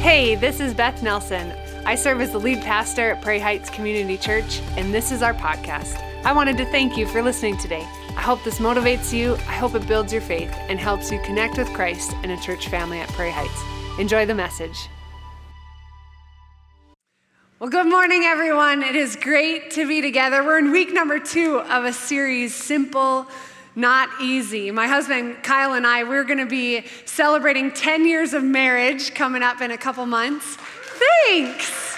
Hey, this is Beth Nelson. I serve as the lead pastor at Prairie Heights Community Church, and this is our podcast. I wanted to thank you for listening today. I hope this motivates you, I hope it builds your faith, and helps you connect with Christ and a church family at Prairie Heights. Enjoy the message. Well, good morning, everyone. It is great to be together. We're in week number two of a series, Simple not easy. My husband Kyle and I, we're going to be celebrating 10 years of marriage coming up in a couple months. Thanks.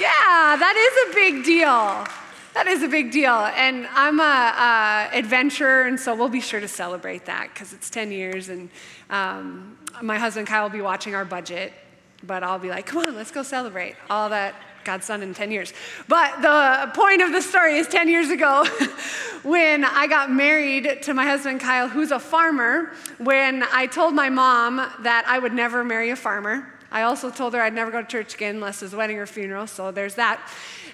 Yeah, that is a big deal. That is a big deal. And I'm a, adventurer, and so we'll be sure to celebrate that because it's 10 years. And um, my husband Kyle will be watching our budget, but I'll be like, come on, let's go celebrate all that God's son in 10 years. But the point of the story is 10 years ago when I got married to my husband Kyle, who's a farmer, when I told my mom that I would never marry a farmer. I also told her I'd never go to church again unless it was a wedding or funeral, so there's that.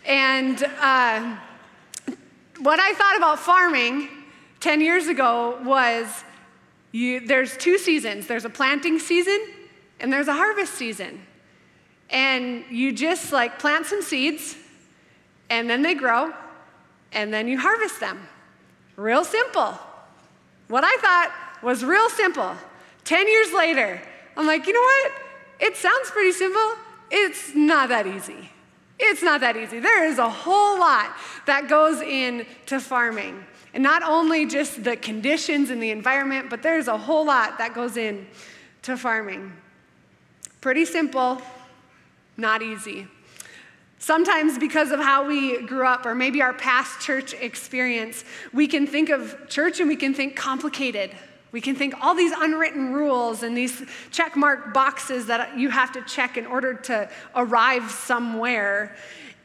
And uh, what I thought about farming 10 years ago was you, there's two seasons there's a planting season and there's a harvest season and you just like plant some seeds, and then they grow, and then you harvest them. Real simple. What I thought was real simple. 10 years later, I'm like, you know what? It sounds pretty simple. It's not that easy. It's not that easy. There is a whole lot that goes into farming. And not only just the conditions and the environment, but there's a whole lot that goes into farming. Pretty simple, not easy. Sometimes, because of how we grew up, or maybe our past church experience, we can think of church and we can think complicated. We can think all these unwritten rules and these check mark boxes that you have to check in order to arrive somewhere.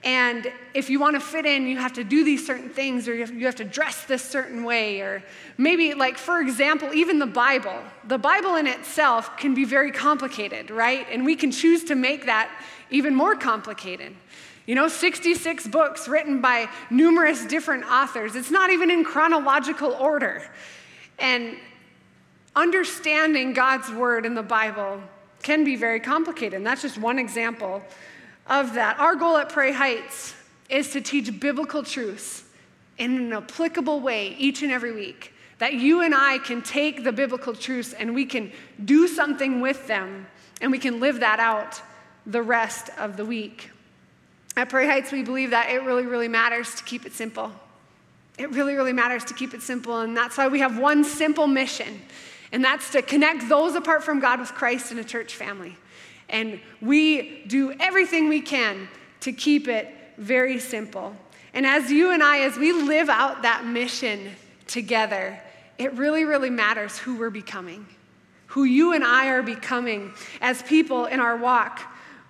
And if you want to fit in, you have to do these certain things, or you have, to dress this certain way, or maybe, like, for example, even the Bible. The Bible in itself can be very complicated, right? And we can choose to make that even more complicated. You know, 66 books written by numerous different authors. It's not even in chronological order. And understanding God's word in the Bible can be very complicated. And that's just one example of that. Our goal at Prairie Heights is to teach biblical truths in an applicable way each and every week. That you and I can take the biblical truths and we can do something with them and we can live that out the rest of the week. At Prairie Heights, we believe that it really, really matters to keep it simple. It really, really matters to keep it simple, and that's why we have one simple mission, and that's to connect those apart from God with Christ in a church family. And we do everything we can to keep it very simple. And as you and I, as we live out that mission together, it really, really matters who we're becoming, who you and I are becoming as people in our walk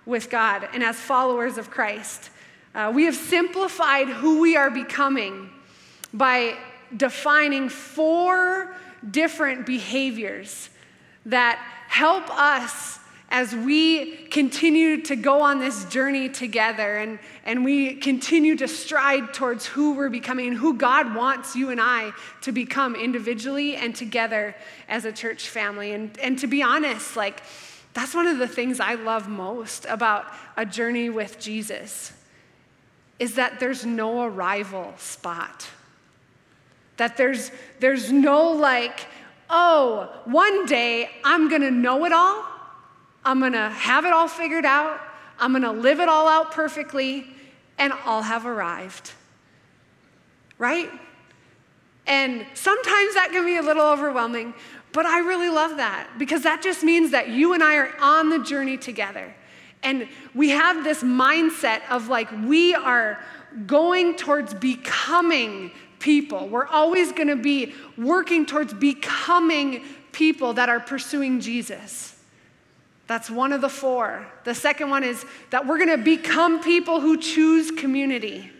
with God and as followers of Christ. Uh, we have simplified who we are becoming by defining four different behaviors that help us as we continue to go on this journey together and, and we continue to stride towards who we're becoming and who God wants you and I to become individually and together as a church family. And, and to be honest, like, that's one of the things I love most about a journey with Jesus is that there's no arrival spot. That there's, there's no like, oh, one day I'm gonna know it all, I'm gonna have it all figured out, I'm gonna live it all out perfectly, and I'll have arrived. Right? And sometimes that can be a little overwhelming, but I really love that because that just means that you and I are on the journey together. And we have this mindset of like, we are going towards becoming people. We're always going to be working towards becoming people that are pursuing Jesus. That's one of the four. The second one is that we're going to become people who choose community,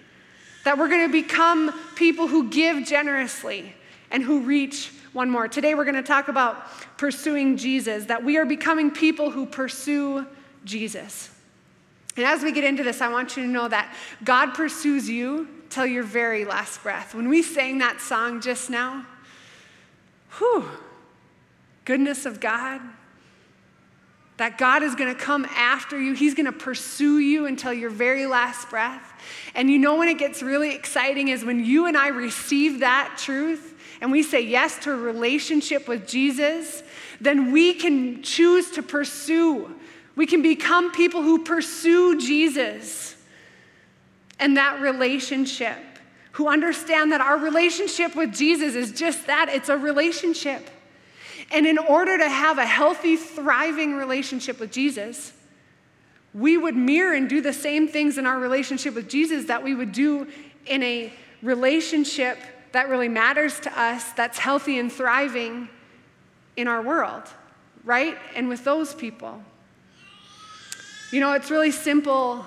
that we're going to become people who give generously and who reach one more. Today we're going to talk about pursuing Jesus, that we are becoming people who pursue Jesus. And as we get into this, I want you to know that God pursues you till your very last breath. When we sang that song just now, whew, goodness of God, that God is going to come after you. He's going to pursue you until your very last breath. And you know when it gets really exciting is when you and I receive that truth and we say yes to a relationship with Jesus, then we can choose to pursue. We can become people who pursue Jesus and that relationship, who understand that our relationship with Jesus is just that it's a relationship. And in order to have a healthy, thriving relationship with Jesus, we would mirror and do the same things in our relationship with Jesus that we would do in a relationship that really matters to us, that's healthy and thriving in our world, right? And with those people. You know, it's really simple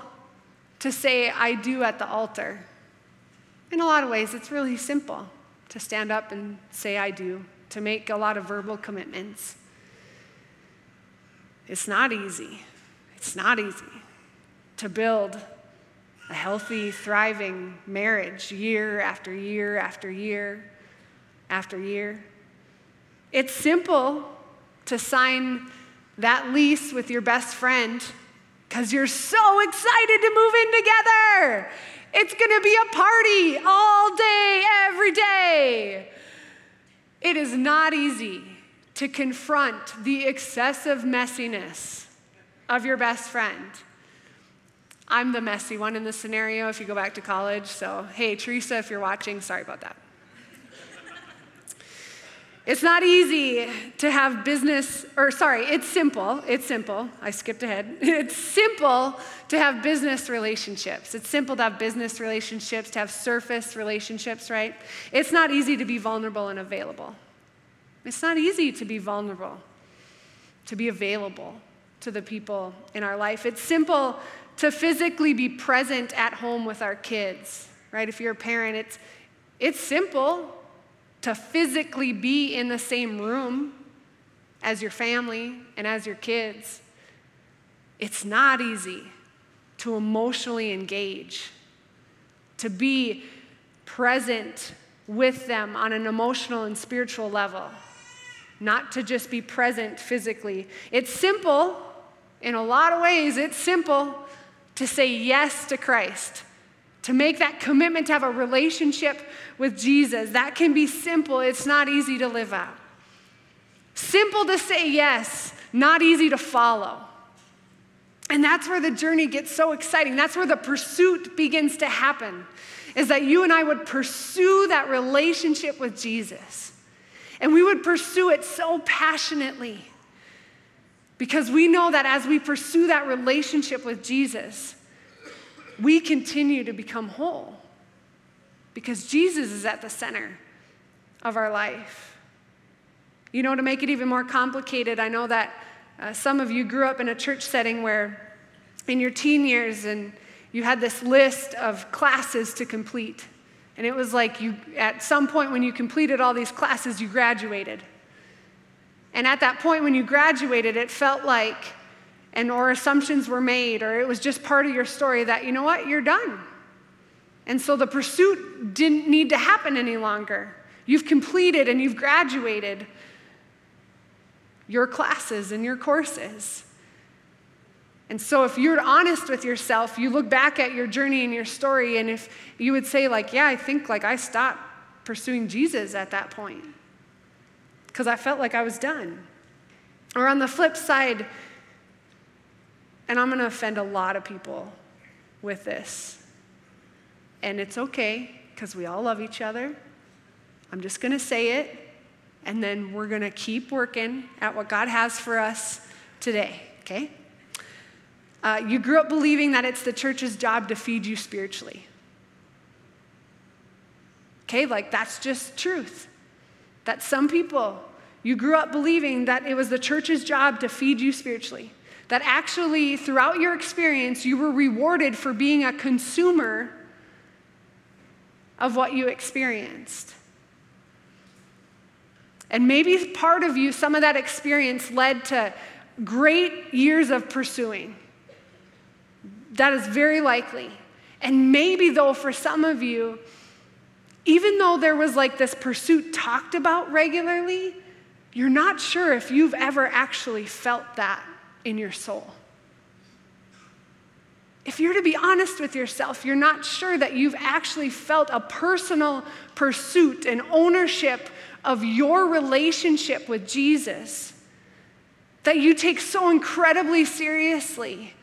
to say, I do at the altar. In a lot of ways, it's really simple to stand up and say, I do to make a lot of verbal commitments. It's not easy. It's not easy to build a healthy, thriving marriage year after year after year after year. It's simple to sign that lease with your best friend because you're so excited to move in together. It's gonna be a party all day, every day. It is not easy to confront the excessive messiness of your best friend. I'm the messy one in this scenario if you go back to college. So, hey, Teresa, if you're watching, sorry about that. It's not easy to have business, or sorry, it's simple. It's simple. I skipped ahead. It's simple to have business relationships. It's simple to have business relationships, to have surface relationships, right? It's not easy to be vulnerable and available. It's not easy to be vulnerable, to be available to the people in our life. It's simple to physically be present at home with our kids, right? If you're a parent, it's, it's simple to physically be in the same room as your family and as your kids. It's not easy to emotionally engage, to be present with them on an emotional and spiritual level, not to just be present physically. It's simple, in a lot of ways, it's simple to say yes to Christ to make that commitment to have a relationship with Jesus. That can be simple, it's not easy to live out. Simple to say yes, not easy to follow. And that's where the journey gets so exciting. That's where the pursuit begins to happen, is that you and I would pursue that relationship with Jesus. And we would pursue it so passionately because we know that as we pursue that relationship with Jesus, we continue to become whole because Jesus is at the center of our life. You know, to make it even more complicated, I know that uh, some of you grew up in a church setting where in your teen years and you had this list of classes to complete. And it was like you, at some point when you completed all these classes, you graduated. And at that point when you graduated, it felt like and or assumptions were made or it was just part of your story that you know what you're done. And so the pursuit didn't need to happen any longer. You've completed and you've graduated your classes and your courses. And so if you're honest with yourself you look back at your journey and your story and if you would say like yeah i think like i stopped pursuing jesus at that point because i felt like i was done or on the flip side and I'm going to offend a lot of people with this. And it's okay because we all love each other. I'm just going to say it, and then we're going to keep working at what God has for us today, okay? Uh, you grew up believing that it's the church's job to feed you spiritually. Okay, like that's just truth. That some people, you grew up believing that it was the church's job to feed you spiritually that actually, throughout your experience, you were rewarded for being a consumer of what you experienced. And maybe part of you, some of that experience led to great years of pursuing. That is very likely. And maybe, though, for some of you, even though there was like this pursuit talked about regularly, you're not sure if you've ever actually felt that in your soul. If you're to be honest with yourself, you're not sure that you've actually felt a personal pursuit and ownership of your relationship with Jesus that you take so incredibly seriously.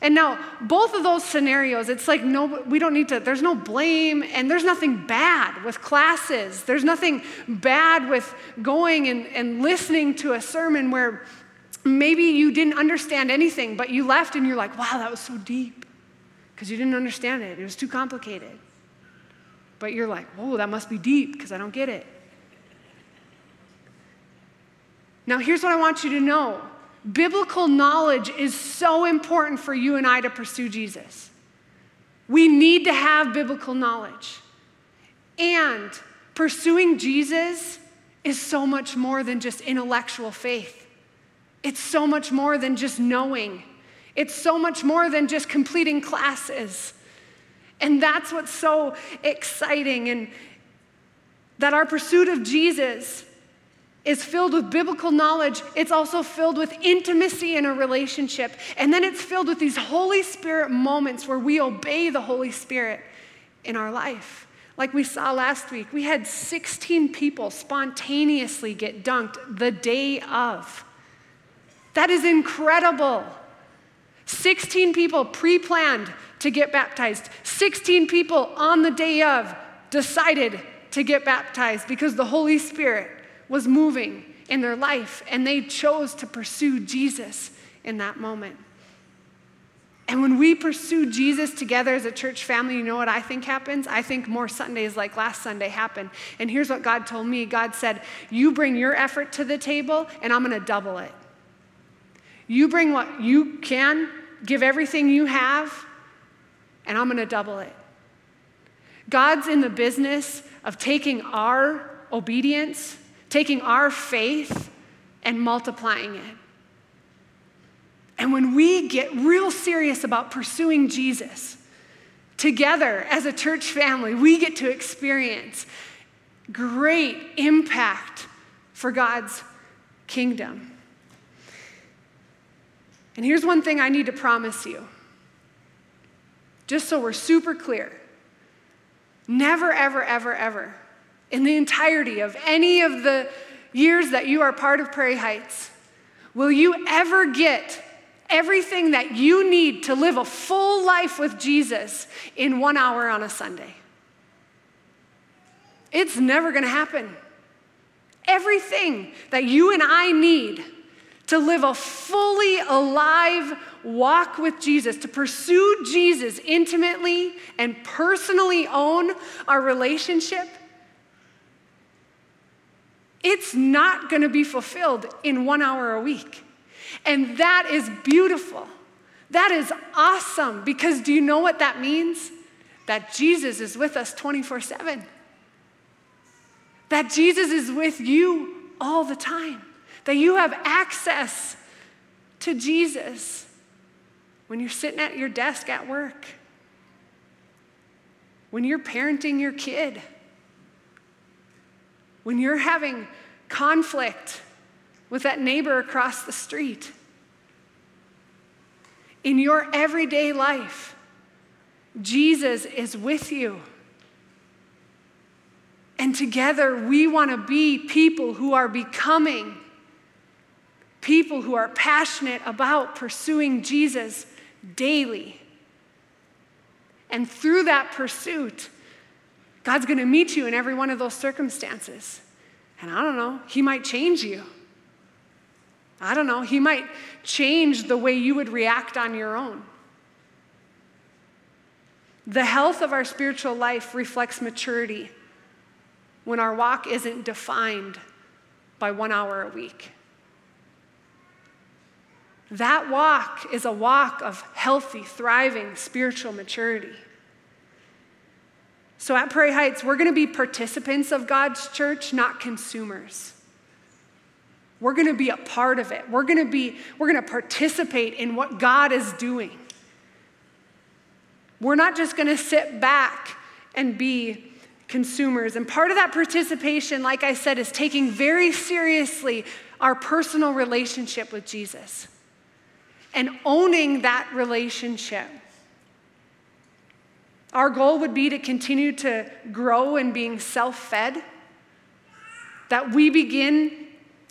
And now, both of those scenarios, it's like no, we don't need to, there's no blame, and there's nothing bad with classes. There's nothing bad with going and, and listening to a sermon where maybe you didn't understand anything, but you left and you're like, wow, that was so deep. Because you didn't understand it, it was too complicated. But you're like, whoa, that must be deep because I don't get it. Now, here's what I want you to know biblical knowledge is so important for you and I to pursue Jesus. We need to have biblical knowledge. And pursuing Jesus is so much more than just intellectual faith. It's so much more than just knowing. It's so much more than just completing classes. And that's what's so exciting and that our pursuit of Jesus is filled with biblical knowledge, it's also filled with intimacy in a relationship. And then it's filled with these Holy Spirit moments where we obey the Holy Spirit in our life. Like we saw last week, we had 16 people spontaneously get dunked the day of. That is incredible. 16 people pre planned to get baptized, 16 people on the day of decided to get baptized because the Holy Spirit was moving in their life, and they chose to pursue Jesus in that moment. And when we pursue Jesus together as a church family, you know what I think happens? I think more Sundays like last Sunday happen. And here's what God told me God said, You bring your effort to the table, and I'm going to double it. You bring what you can, give everything you have, and I'm going to double it. God's in the business of taking our obedience taking our faith and multiplying it. And when we get real serious about pursuing Jesus, together as a church family, we get to experience great impact for God's kingdom. And here's one thing I need to promise you, just so we're super clear never, ever, ever, ever in the entirety of any of the years that you are part of Prairie Heights, will you ever get everything that you need to live a full life with Jesus in one hour on a Sunday? It's never going to happen. Everything that you and I need to live a fully alive walk with Jesus, to pursue Jesus intimately and personally own our relationship, it's not going to be fulfilled in one hour a week. And that is beautiful. That is awesome because do you know what that means? That Jesus is with us 24 7. That Jesus is with you all the time. That you have access to Jesus when you're sitting at your desk at work, when you're parenting your kid when you're having conflict with that neighbor across the street, in your everyday life, Jesus is with you. And together we want to be people who are becoming people who are passionate about pursuing Jesus daily. And through that pursuit, God's going to meet you in every one of those circumstances. And I don't know, He might change you. I don't know, He might change the way you would react on your own. The health of our spiritual life reflects maturity when our walk isn't defined by one hour a week. That walk is a walk of healthy, thriving spiritual maturity. So at Prairie Heights, we're going to be participants of God's church, not consumers. We're going to be a part of it. We're going to be we're going to participate in what God is doing. We're not just going to sit back and be consumers. And part of that participation, like I said, is taking very seriously our personal relationship with Jesus. and owning that relationship. Our goal would be to continue to grow in being self fed, that we begin.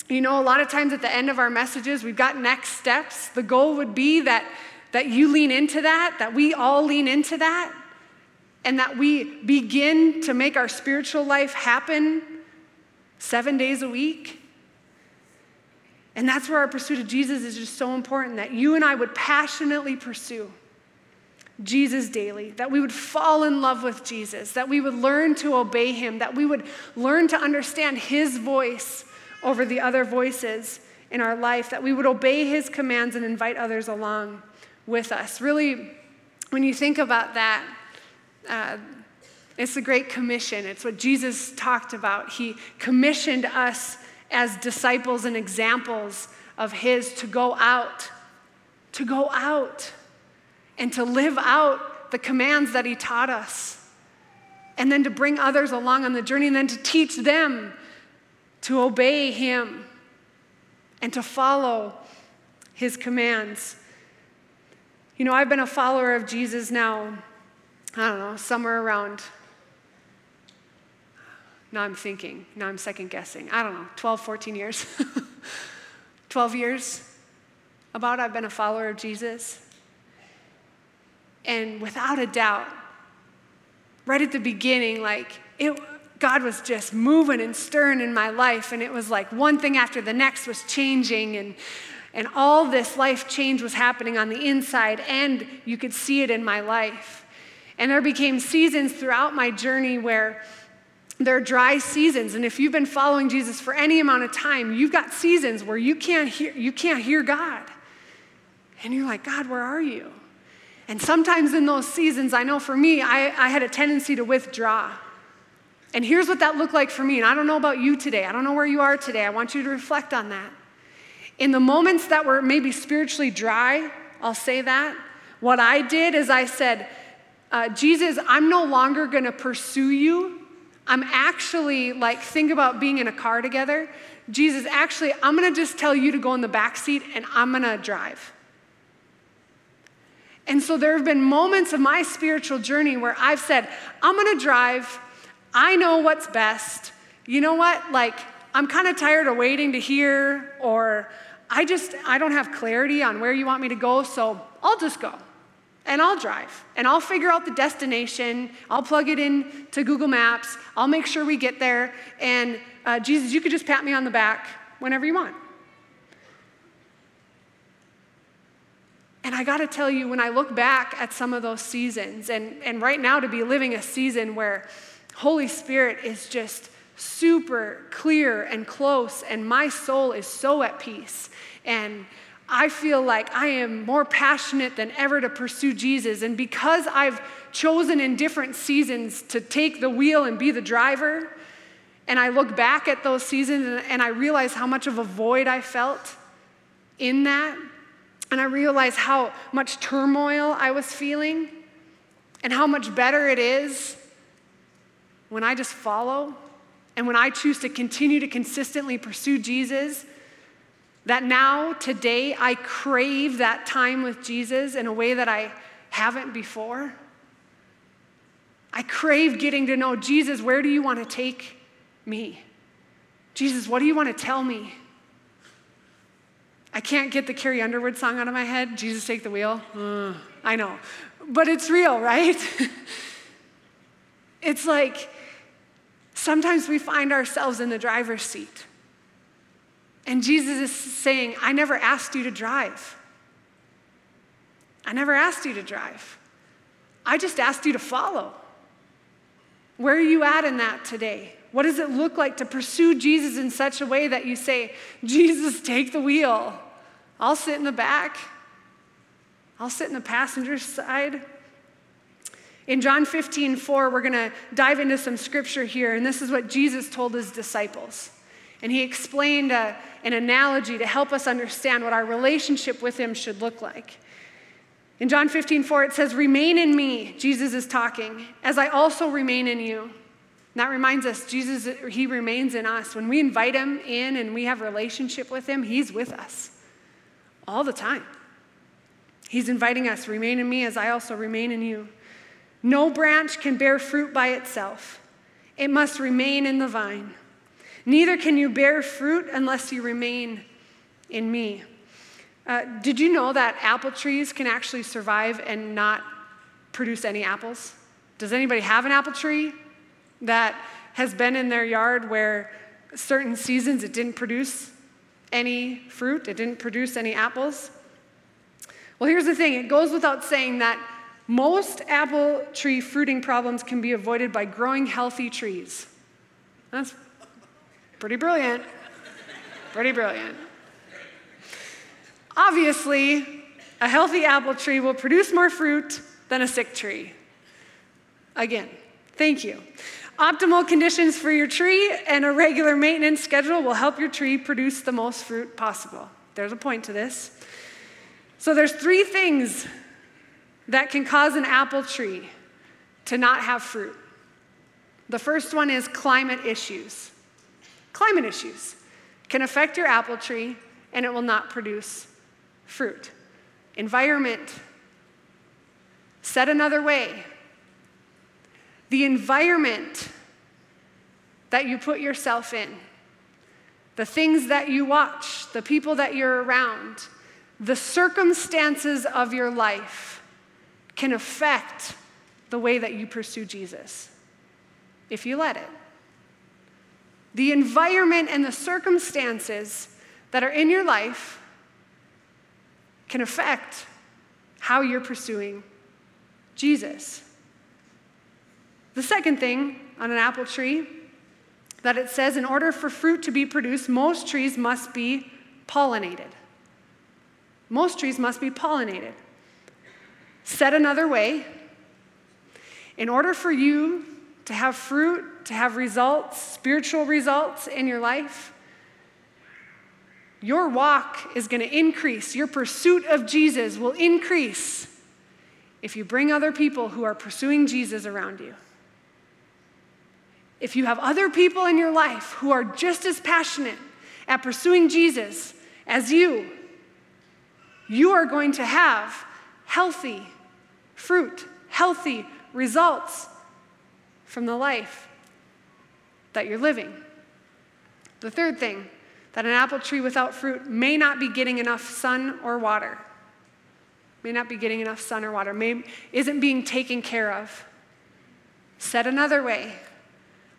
You know, a lot of times at the end of our messages, we've got next steps. The goal would be that, that you lean into that, that we all lean into that, and that we begin to make our spiritual life happen seven days a week. And that's where our pursuit of Jesus is just so important that you and I would passionately pursue. Jesus daily, that we would fall in love with Jesus, that we would learn to obey him, that we would learn to understand his voice over the other voices in our life, that we would obey his commands and invite others along with us. Really, when you think about that, uh, it's the Great Commission. It's what Jesus talked about. He commissioned us as disciples and examples of his to go out, to go out and to live out the commands that He taught us. And then to bring others along on the journey and then to teach them to obey Him and to follow His commands. You know, I've been a follower of Jesus now, I don't know, somewhere around. Now I'm thinking, now I'm second guessing. I don't know, 12, 14 years. 12 years about I've been a follower of Jesus. And without a doubt, right at the beginning, like it, God was just moving and stirring in my life. And it was like one thing after the next was changing. And, and all this life change was happening on the inside. And you could see it in my life. And there became seasons throughout my journey where there are dry seasons. And if you've been following Jesus for any amount of time, you've got seasons where you can't hear, you can't hear God. And you're like, God, where are you? And sometimes in those seasons, I know for me, I, I had a tendency to withdraw. And here's what that looked like for me. And I don't know about you today. I don't know where you are today. I want you to reflect on that. In the moments that were maybe spiritually dry, I'll say that. What I did is I said, uh, Jesus, I'm no longer going to pursue you. I'm actually like, think about being in a car together. Jesus, actually, I'm going to just tell you to go in the back seat and I'm going to drive. And so there have been moments of my spiritual journey where I've said, I'm gonna drive, I know what's best. You know what? Like, I'm kind of tired of waiting to hear, or I just, I don't have clarity on where you want me to go, so I'll just go. And I'll drive. And I'll figure out the destination. I'll plug it in to Google Maps. I'll make sure we get there. And uh, Jesus, you could just pat me on the back whenever you want. And I got to tell you, when I look back at some of those seasons, and, and right now to be living a season where Holy Spirit is just super clear and close, and my soul is so at peace. And I feel like I am more passionate than ever to pursue Jesus. And because I've chosen in different seasons to take the wheel and be the driver, and I look back at those seasons and I realize how much of a void I felt in that, and I realized how much turmoil I was feeling and how much better it is when I just follow and when I choose to continue to consistently pursue Jesus. That now, today, I crave that time with Jesus in a way that I haven't before. I crave getting to know Jesus, where do you want to take me? Jesus, what do you want to tell me? I can't get the Carrie Underwood song out of my head, Jesus Take the Wheel. Uh, I know. But it's real, right? it's like sometimes we find ourselves in the driver's seat. And Jesus is saying, I never asked you to drive. I never asked you to drive. I just asked you to follow. Where are you at in that today? What does it look like to pursue Jesus in such a way that you say, Jesus, take the wheel? I'll sit in the back, I'll sit in the passenger side. In John 15, 4, we're going to dive into some scripture here, and this is what Jesus told his disciples. And he explained a, an analogy to help us understand what our relationship with him should look like. In John 15, 4, it says, Remain in me, Jesus is talking, as I also remain in you. And that reminds us, Jesus, he remains in us. When we invite him in and we have relationship with him, he's with us all the time. He's inviting us, remain in me as I also remain in you. No branch can bear fruit by itself, it must remain in the vine. Neither can you bear fruit unless you remain in me. Uh, did you know that apple trees can actually survive and not produce any apples? Does anybody have an apple tree that has been in their yard where certain seasons it didn't produce any fruit, it didn't produce any apples? Well, here's the thing it goes without saying that most apple tree fruiting problems can be avoided by growing healthy trees. That's pretty brilliant. Pretty brilliant. Obviously, a healthy apple tree will produce more fruit than a sick tree. Again, thank you. Optimal conditions for your tree and a regular maintenance schedule will help your tree produce the most fruit possible. There's a point to this. So there's three things that can cause an apple tree to not have fruit. The first one is climate issues. Climate issues can affect your apple tree and it will not produce fruit. Environment. Said another way, the environment that you put yourself in, the things that you watch, the people that you're around, the circumstances of your life can affect the way that you pursue Jesus if you let it. The environment and the circumstances that are in your life can affect how you're pursuing Jesus. The second thing on an apple tree that it says in order for fruit to be produced, most trees must be pollinated. Most trees must be pollinated. Said another way, in order for you to have fruit, to have results, spiritual results in your life, your walk is going to increase. Your pursuit of Jesus will increase if you bring other people who are pursuing Jesus around you. If you have other people in your life who are just as passionate at pursuing Jesus as you, you are going to have healthy fruit, healthy results from the life that you're living. The third thing that an apple tree without fruit may not be getting enough sun or water. May not be getting enough sun or water, may, isn't being taken care of. Said another way,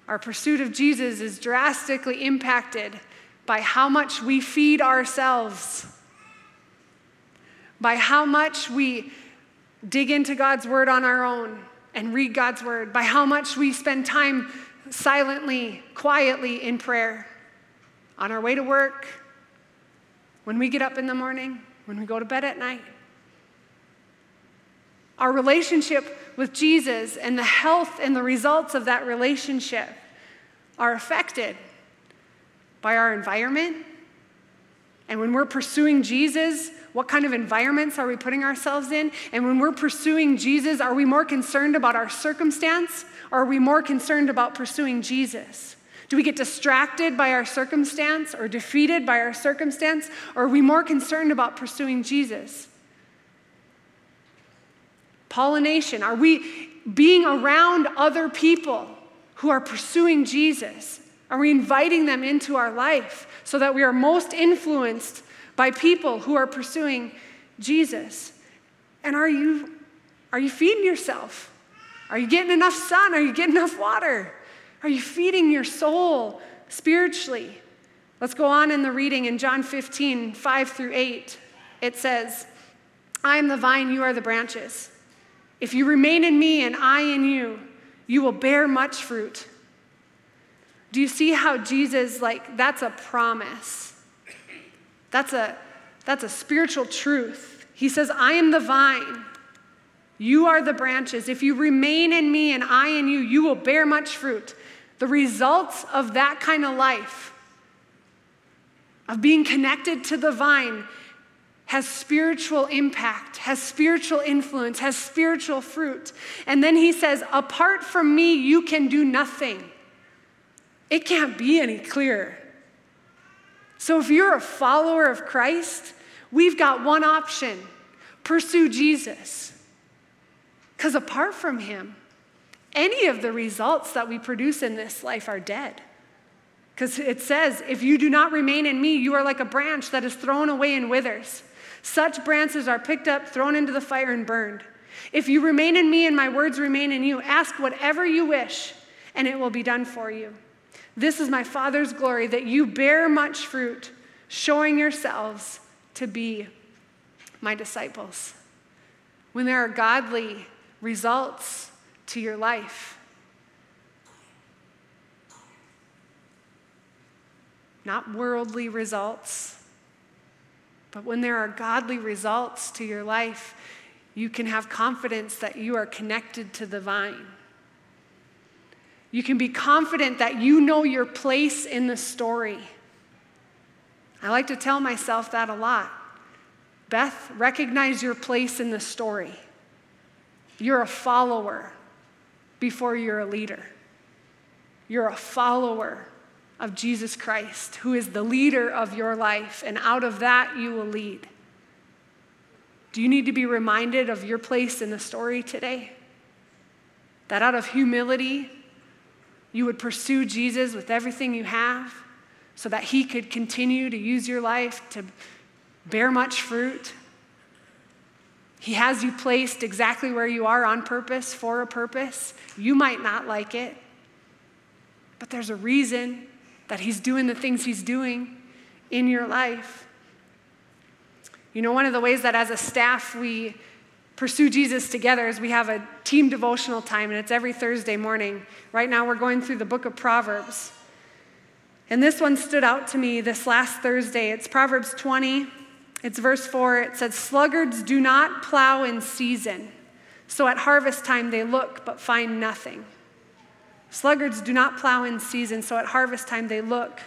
our pursuit of Jesus is drastically impacted by how much we feed ourselves by how much we dig into God's word on our own and read God's word, by how much we spend time silently, quietly in prayer on our way to work, when we get up in the morning, when we go to bed at night. Our relationship with Jesus and the health and the results of that relationship are affected by our environment. And when we're pursuing Jesus, what kind of environments are we putting ourselves in? And when we're pursuing Jesus, are we more concerned about our circumstance or are we more concerned about pursuing Jesus? Do we get distracted by our circumstance or defeated by our circumstance? Or are we more concerned about pursuing Jesus? Pollination. Are we being around other people who are pursuing Jesus? Are we inviting them into our life so that we are most influenced by people who are pursuing Jesus. And are you, are you feeding yourself? Are you getting enough sun? Are you getting enough water? Are you feeding your soul spiritually? Let's go on in the reading in John 15, 5 through 8. It says, I am the vine, you are the branches. If you remain in me and I in you, you will bear much fruit. Do you see how Jesus, like, that's a promise? That's a, that's a spiritual truth. He says, I am the vine. You are the branches. If you remain in me and I in you, you will bear much fruit. The results of that kind of life, of being connected to the vine, has spiritual impact, has spiritual influence, has spiritual fruit. And then he says, Apart from me, you can do nothing. It can't be any clearer. So if you're a follower of Christ, we've got one option pursue Jesus. Because apart from Him, any of the results that we produce in this life are dead. Because it says, if you do not remain in me, you are like a branch that is thrown away and withers. Such branches are picked up, thrown into the fire, and burned. If you remain in me and my words remain in you, ask whatever you wish, and it will be done for you. This is my Father's glory, that you bear much fruit, showing yourselves to be my disciples. When there are godly results to your life, not worldly results, but when there are godly results to your life, you can have confidence that you are connected to the vine. You can be confident that you know your place in the story. I like to tell myself that a lot. Beth, recognize your place in the story. You're a follower before you're a leader. You're a follower of Jesus Christ, who is the leader of your life, and out of that you will lead. Do you need to be reminded of your place in the story today? That out of humility, you would pursue Jesus with everything you have so that he could continue to use your life to bear much fruit. He has you placed exactly where you are on purpose, for a purpose. You might not like it, but there's a reason that He's doing the things He's doing in your life. You know, one of the ways that as a staff we pursue Jesus together is we have a team devotional time, and it's every Thursday morning. Right now, we're going through the book of Proverbs. And this one stood out to me this last Thursday. It's Proverbs 20, it's verse 4. It says, Sluggards do not plow in season, so at harvest time they look but find nothing. Sluggards do not plow in season, so at harvest time they look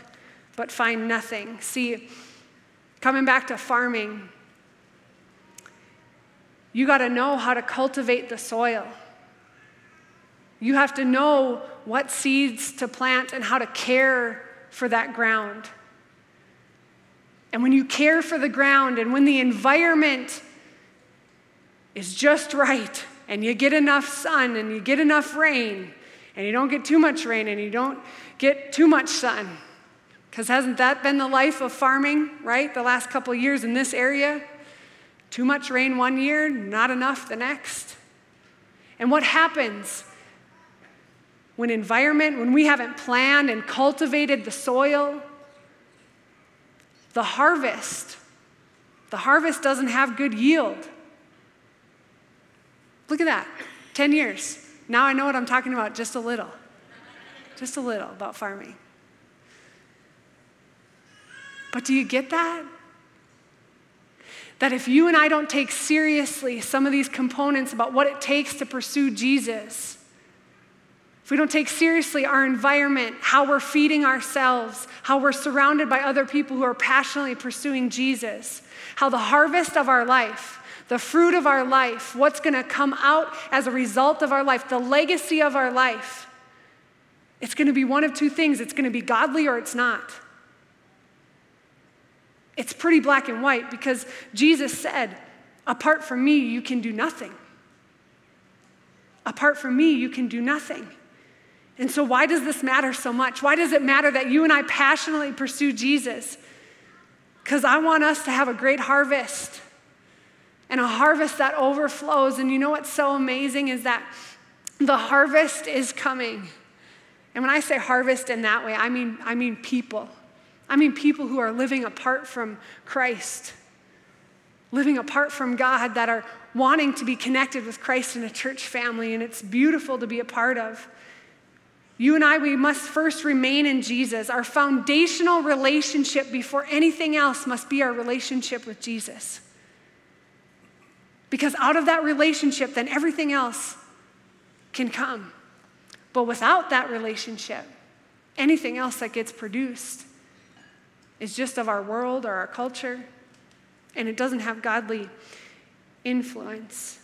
but find nothing. See, coming back to farming, you got to know how to cultivate the soil. You have to know what seeds to plant and how to care for that ground. And when you care for the ground and when the environment is just right and you get enough sun and you get enough rain and you don't get too much rain and you don't get too much sun, because hasn't that been the life of farming, right? The last couple years in this area? Too much rain one year, not enough the next. And what happens when environment, when we haven't planned and cultivated the soil, the harvest, the harvest doesn't have good yield. Look at that 10 years. Now I know what I'm talking about just a little. Just a little about farming. But do you get that? That if you and I don't take seriously some of these components about what it takes to pursue Jesus, if we don't take seriously our environment, how we're feeding ourselves, how we're surrounded by other people who are passionately pursuing Jesus, how the harvest of our life, the fruit of our life, what's going to come out as a result of our life, the legacy of our life, it's going to be one of two things it's going to be godly or it's not. It's pretty black and white because Jesus said, Apart from me, you can do nothing. Apart from me, you can do nothing. And so, why does this matter so much? Why does it matter that you and I passionately pursue Jesus? Because I want us to have a great harvest and a harvest that overflows. And you know what's so amazing is that the harvest is coming. And when I say harvest in that way, I mean, I mean people. I mean people who are living apart from Christ, living apart from God, that are wanting to be connected with Christ in a church family, and it's beautiful to be a part of. You and I, we must first remain in Jesus. Our foundational relationship before anything else must be our relationship with Jesus. Because out of that relationship, then everything else can come. But without that relationship, anything else that gets produced is just of our world or our culture, and it doesn't have godly influence.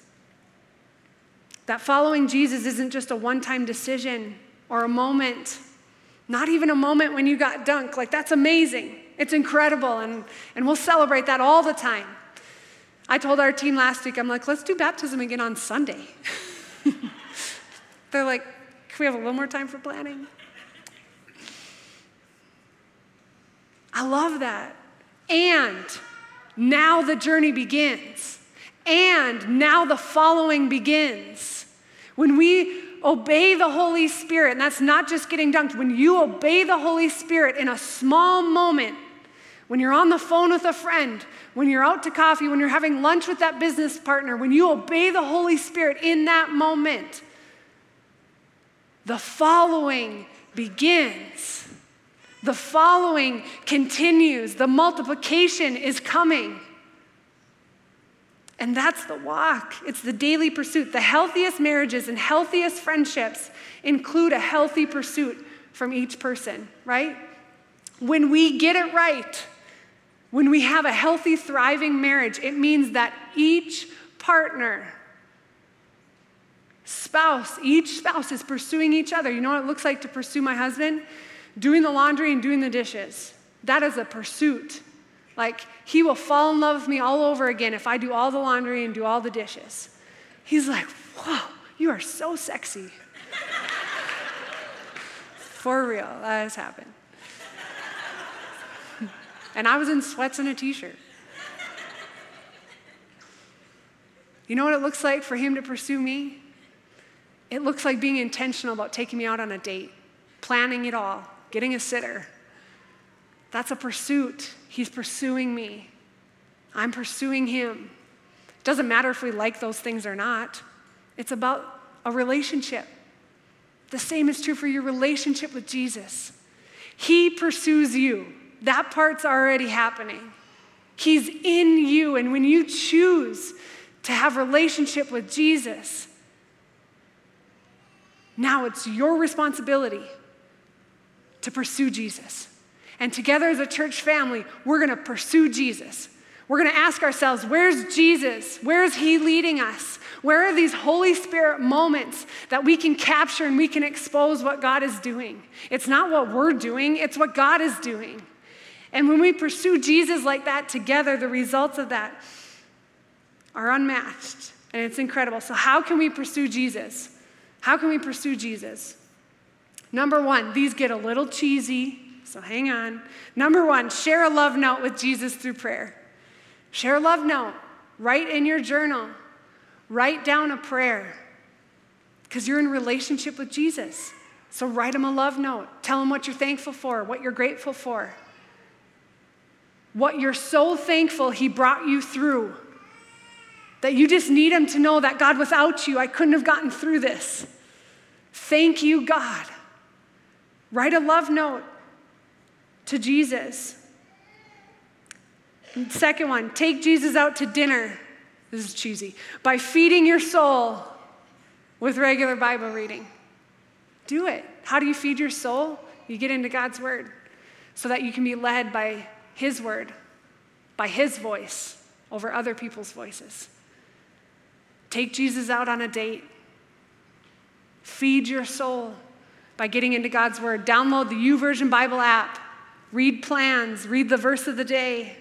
That following Jesus isn't just a one time decision or a moment, not even a moment when you got dunked. Like, that's amazing. It's incredible, and, and we'll celebrate that all the time. I told our team last week, I'm like, let's do baptism again on Sunday. They're like, can we have a little more time for planning? I love that. And now the journey begins. And now the following begins. When we obey the Holy Spirit, and that's not just getting dunked, when you obey the Holy Spirit in a small moment, when you're on the phone with a friend, when you're out to coffee, when you're having lunch with that business partner, when you obey the Holy Spirit in that moment, the following begins. The following continues. The multiplication is coming. And that's the walk. It's the daily pursuit. The healthiest marriages and healthiest friendships include a healthy pursuit from each person, right? When we get it right, when we have a healthy, thriving marriage, it means that each partner, spouse, each spouse is pursuing each other. You know what it looks like to pursue my husband? Doing the laundry and doing the dishes. That is a pursuit. Like, he will fall in love with me all over again if I do all the laundry and do all the dishes. He's like, whoa, you are so sexy. For real, that has happened. And I was in sweats and a t shirt. You know what it looks like for him to pursue me? It looks like being intentional about taking me out on a date, planning it all, getting a sitter. That's a pursuit. He's pursuing me. I'm pursuing him. It doesn't matter if we like those things or not, it's about a relationship. The same is true for your relationship with Jesus. He pursues you. That part's already happening. He's in you and when you choose to have relationship with Jesus, now it's your responsibility to pursue Jesus. And together as a church family, we're going to pursue Jesus. We're going to ask ourselves, where's Jesus? Where's he leading us? Where are these Holy Spirit moments that we can capture and we can expose what God is doing? It's not what we're doing, it's what God is doing. And when we pursue Jesus like that together, the results of that are unmatched. And it's incredible. So, how can we pursue Jesus? How can we pursue Jesus? Number one, these get a little cheesy, so hang on. Number one, share a love note with Jesus through prayer. Share a love note. Write in your journal. Write down a prayer because you're in relationship with Jesus. So write him a love note. Tell him what you're thankful for, what you're grateful for, what you're so thankful he brought you through. That you just need him to know that God, without you, I couldn't have gotten through this. Thank you, God. Write a love note to Jesus. Second one, take Jesus out to dinner. This is cheesy. By feeding your soul with regular Bible reading. Do it. How do you feed your soul? You get into God's Word so that you can be led by His Word, by His voice over other people's voices. Take Jesus out on a date. Feed your soul by getting into God's Word. Download the YouVersion Bible app. Read plans. Read the verse of the day.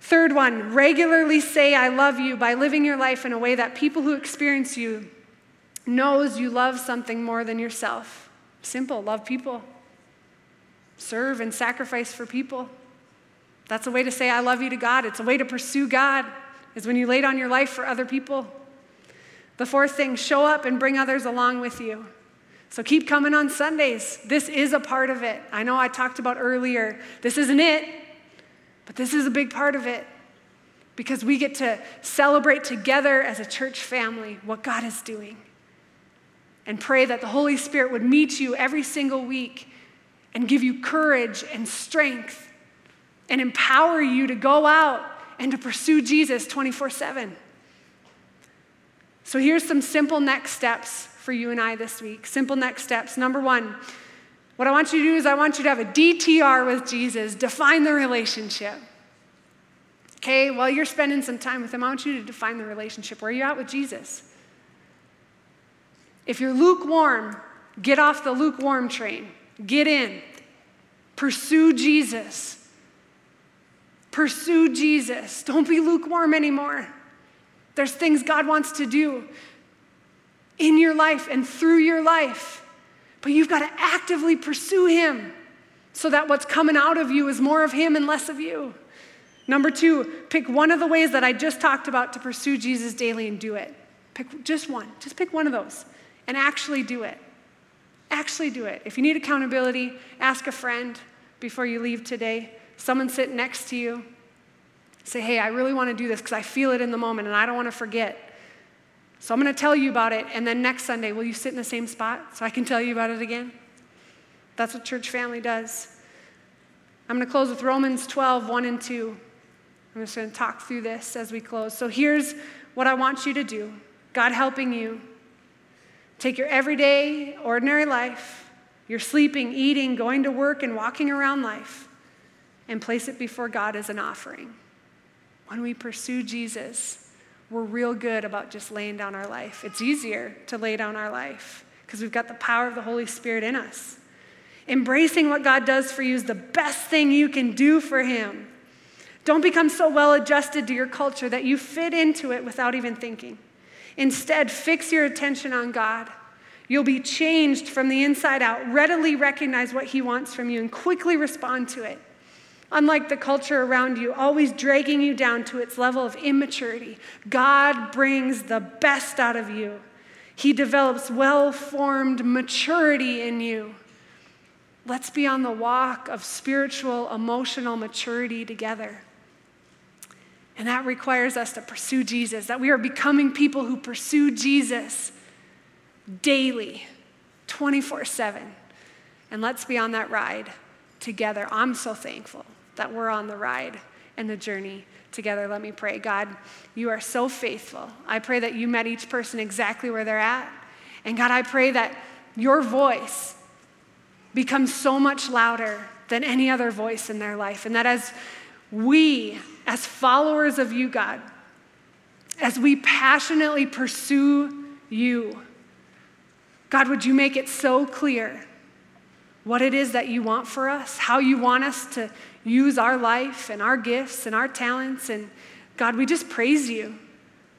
Third one, regularly say I love you by living your life in a way that people who experience you knows you love something more than yourself. Simple, love people. Serve and sacrifice for people. That's a way to say I love you to God. It's a way to pursue God is when you lay down your life for other people. The fourth thing, show up and bring others along with you. So keep coming on Sundays. This is a part of it. I know I talked about earlier. This isn't it, but this is a big part of it because we get to celebrate together as a church family what God is doing and pray that the Holy Spirit would meet you every single week and give you courage and strength and empower you to go out and to pursue Jesus 24 7. So here's some simple next steps for you and I this week. Simple next steps. Number one, what I want you to do is I want you to have a DTR with Jesus, define the relationship. Okay, while you're spending some time with him, I want you to define the relationship. Where are you at with Jesus? If you're lukewarm, get off the lukewarm train. Get in. Pursue Jesus. Pursue Jesus. Don't be lukewarm anymore. There's things God wants to do in your life and through your life, but you've got to actively pursue Him so that what's coming out of you is more of Him and less of you. Number two, pick one of the ways that I just talked about to pursue Jesus daily and do it. Pick just one. Just pick one of those and actually do it. Actually do it. If you need accountability, ask a friend before you leave today. Someone sit next to you. Say, hey, I really want to do this because I feel it in the moment and I don't want to forget. So I'm going to tell you about it, and then next Sunday, will you sit in the same spot so I can tell you about it again? That's what church family does. I'm going to close with Romans 12, 1 and 2. I'm just going to talk through this as we close. So here's what I want you to do God helping you. Take your everyday, ordinary life, your sleeping, eating, going to work, and walking around life, and place it before God as an offering. When we pursue Jesus, we're real good about just laying down our life. It's easier to lay down our life because we've got the power of the Holy Spirit in us. Embracing what God does for you is the best thing you can do for Him. Don't become so well adjusted to your culture that you fit into it without even thinking. Instead, fix your attention on God. You'll be changed from the inside out. Readily recognize what He wants from you and quickly respond to it. Unlike the culture around you, always dragging you down to its level of immaturity, God brings the best out of you. He develops well formed maturity in you. Let's be on the walk of spiritual, emotional maturity together. And that requires us to pursue Jesus, that we are becoming people who pursue Jesus daily, 24 7. And let's be on that ride together. I'm so thankful that we're on the ride and the journey together. Let me pray. God, you are so faithful. I pray that you met each person exactly where they're at. And God, I pray that your voice becomes so much louder than any other voice in their life. And that as we as followers of you, God, as we passionately pursue you, God, would you make it so clear what it is that you want for us, how you want us to use our life and our gifts and our talents. And God, we just praise you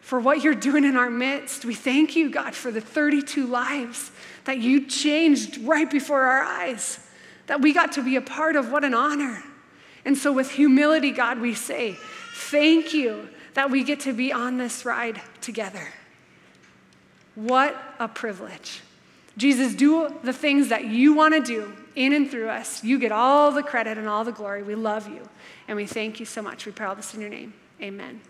for what you're doing in our midst. We thank you, God, for the 32 lives that you changed right before our eyes, that we got to be a part of. What an honor. And so, with humility, God, we say, Thank you that we get to be on this ride together. What a privilege. Jesus, do the things that you want to do in and through us. You get all the credit and all the glory. We love you. And we thank you so much. We pray all this in your name. Amen.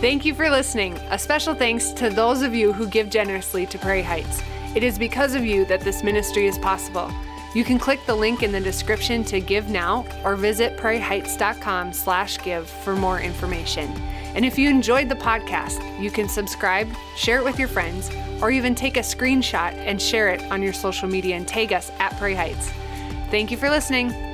Thank you for listening. A special thanks to those of you who give generously to Prairie Heights. It is because of you that this ministry is possible. You can click the link in the description to give now or visit prairieheights.com slash give for more information. And if you enjoyed the podcast, you can subscribe, share it with your friends, or even take a screenshot and share it on your social media and tag us at Prairie Heights. Thank you for listening.